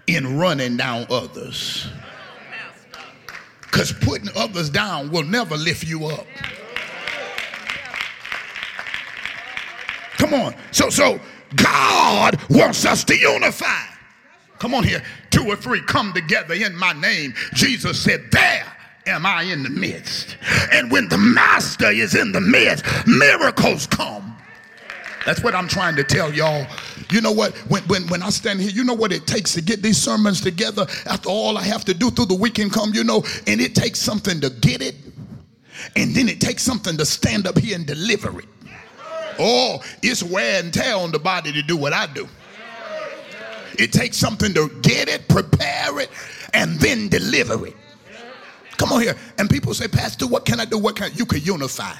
in running down others. Because putting others down will never lift you up. Come on. So, so God wants us to unify. Come on here. Two or three come together in my name. Jesus said, There am I in the midst. And when the master is in the midst, miracles come. That's what I'm trying to tell y'all. You know what? When, when, when I stand here, you know what it takes to get these sermons together after all I have to do through the weekend come, you know, and it takes something to get it, and then it takes something to stand up here and deliver it. Oh, it's wear and tear on the body to do what I do. It takes something to get it, prepare it, and then deliver it. Come on here. And people say, Pastor, what can I do? What can I? You can unify.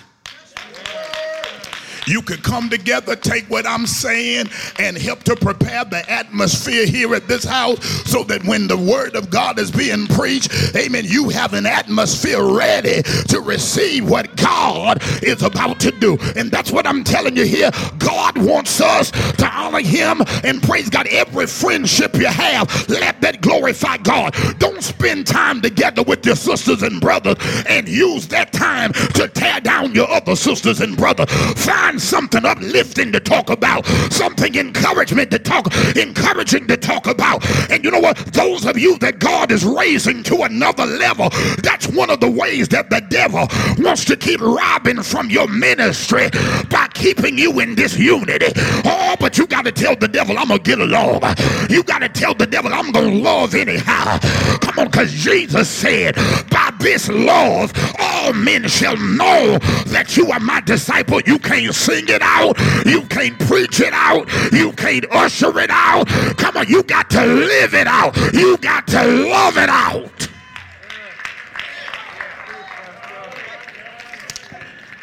You could come together, take what I'm saying, and help to prepare the atmosphere here at this house so that when the word of God is being preached, amen, you have an atmosphere ready to receive what God is about to do. And that's what I'm telling you here. God wants us to honor Him and praise God. Every friendship you have, let that glorify God. Don't spend time together with your sisters and brothers and use that time to tear down your other sisters and brothers. Find find something uplifting to talk about, something encouragement to talk, encouraging to talk about. And you know what? Those of you that God is raising to another level, that's one of the ways that the devil wants to keep robbing from your ministry by keeping you in disunity. Oh, but you got to tell the devil, I'm going to get along. You got to tell the devil, I'm going to love anyhow. Come on, because Jesus said, by this love, all men shall know that you are my disciple. You can't sing it out. You can't preach it out. You can't usher it out. Come on, you got to live it out. You got to love it out.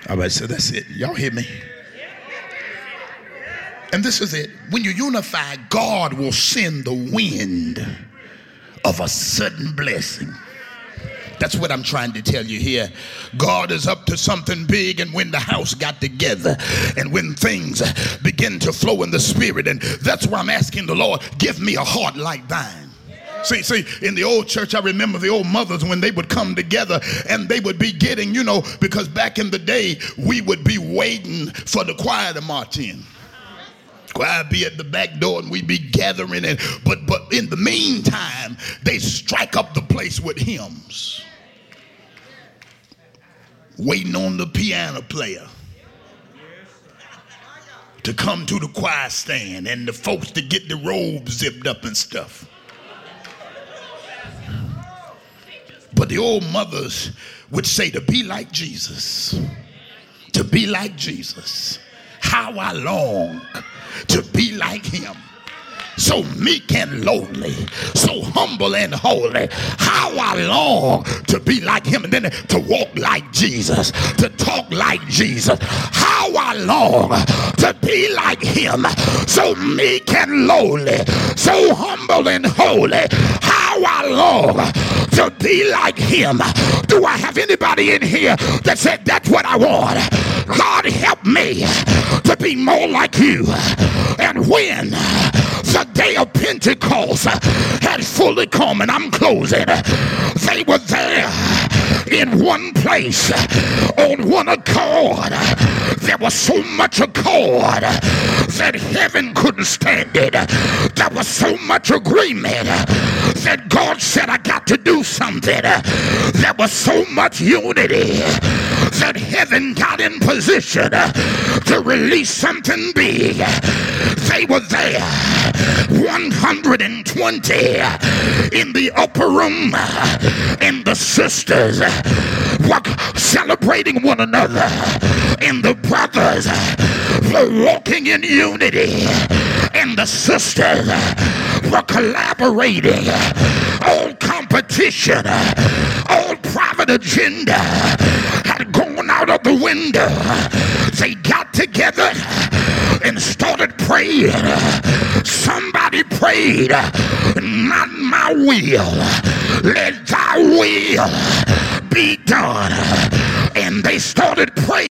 All right, so that's it. Y'all hear me? And this is it. When you unify, God will send the wind of a sudden blessing. That's what I'm trying to tell you here. God is up to something big, and when the house got together and when things begin to flow in the spirit, and that's why I'm asking the Lord, give me a heart like thine. See, see, in the old church, I remember the old mothers when they would come together and they would be getting, you know, because back in the day, we would be waiting for the choir to march in. I'd be at the back door and we'd be gathering and but but in the meantime, they strike up the place with hymns waiting on the piano player to come to the choir stand and the folks to get the robes zipped up and stuff. But the old mothers would say to be like Jesus, to be like Jesus, how I long to be like him so meek and lowly, so humble and holy. How I long to be like him and then to walk like Jesus, to talk like Jesus. How I long to be like him, so meek and lowly, so humble and holy. How I long to be like him. Do I have anybody in here that said that's what I want? God help me to be more like you. And when the day of Pentecost had fully come, and I'm closing. They were there in one place on one accord. There was so much accord that heaven couldn't stand it. There was so much agreement that God said, I got to do something. There was so much unity that heaven got in position to release something big. They were there, 120 in the upper room, and the sisters were celebrating one another, and the brothers were walking in unity, and the sisters were collaborating. All competition, all private agenda had gone out of the window. They got together and started praying. Somebody prayed, Not my will, let thy will be done. And they started praying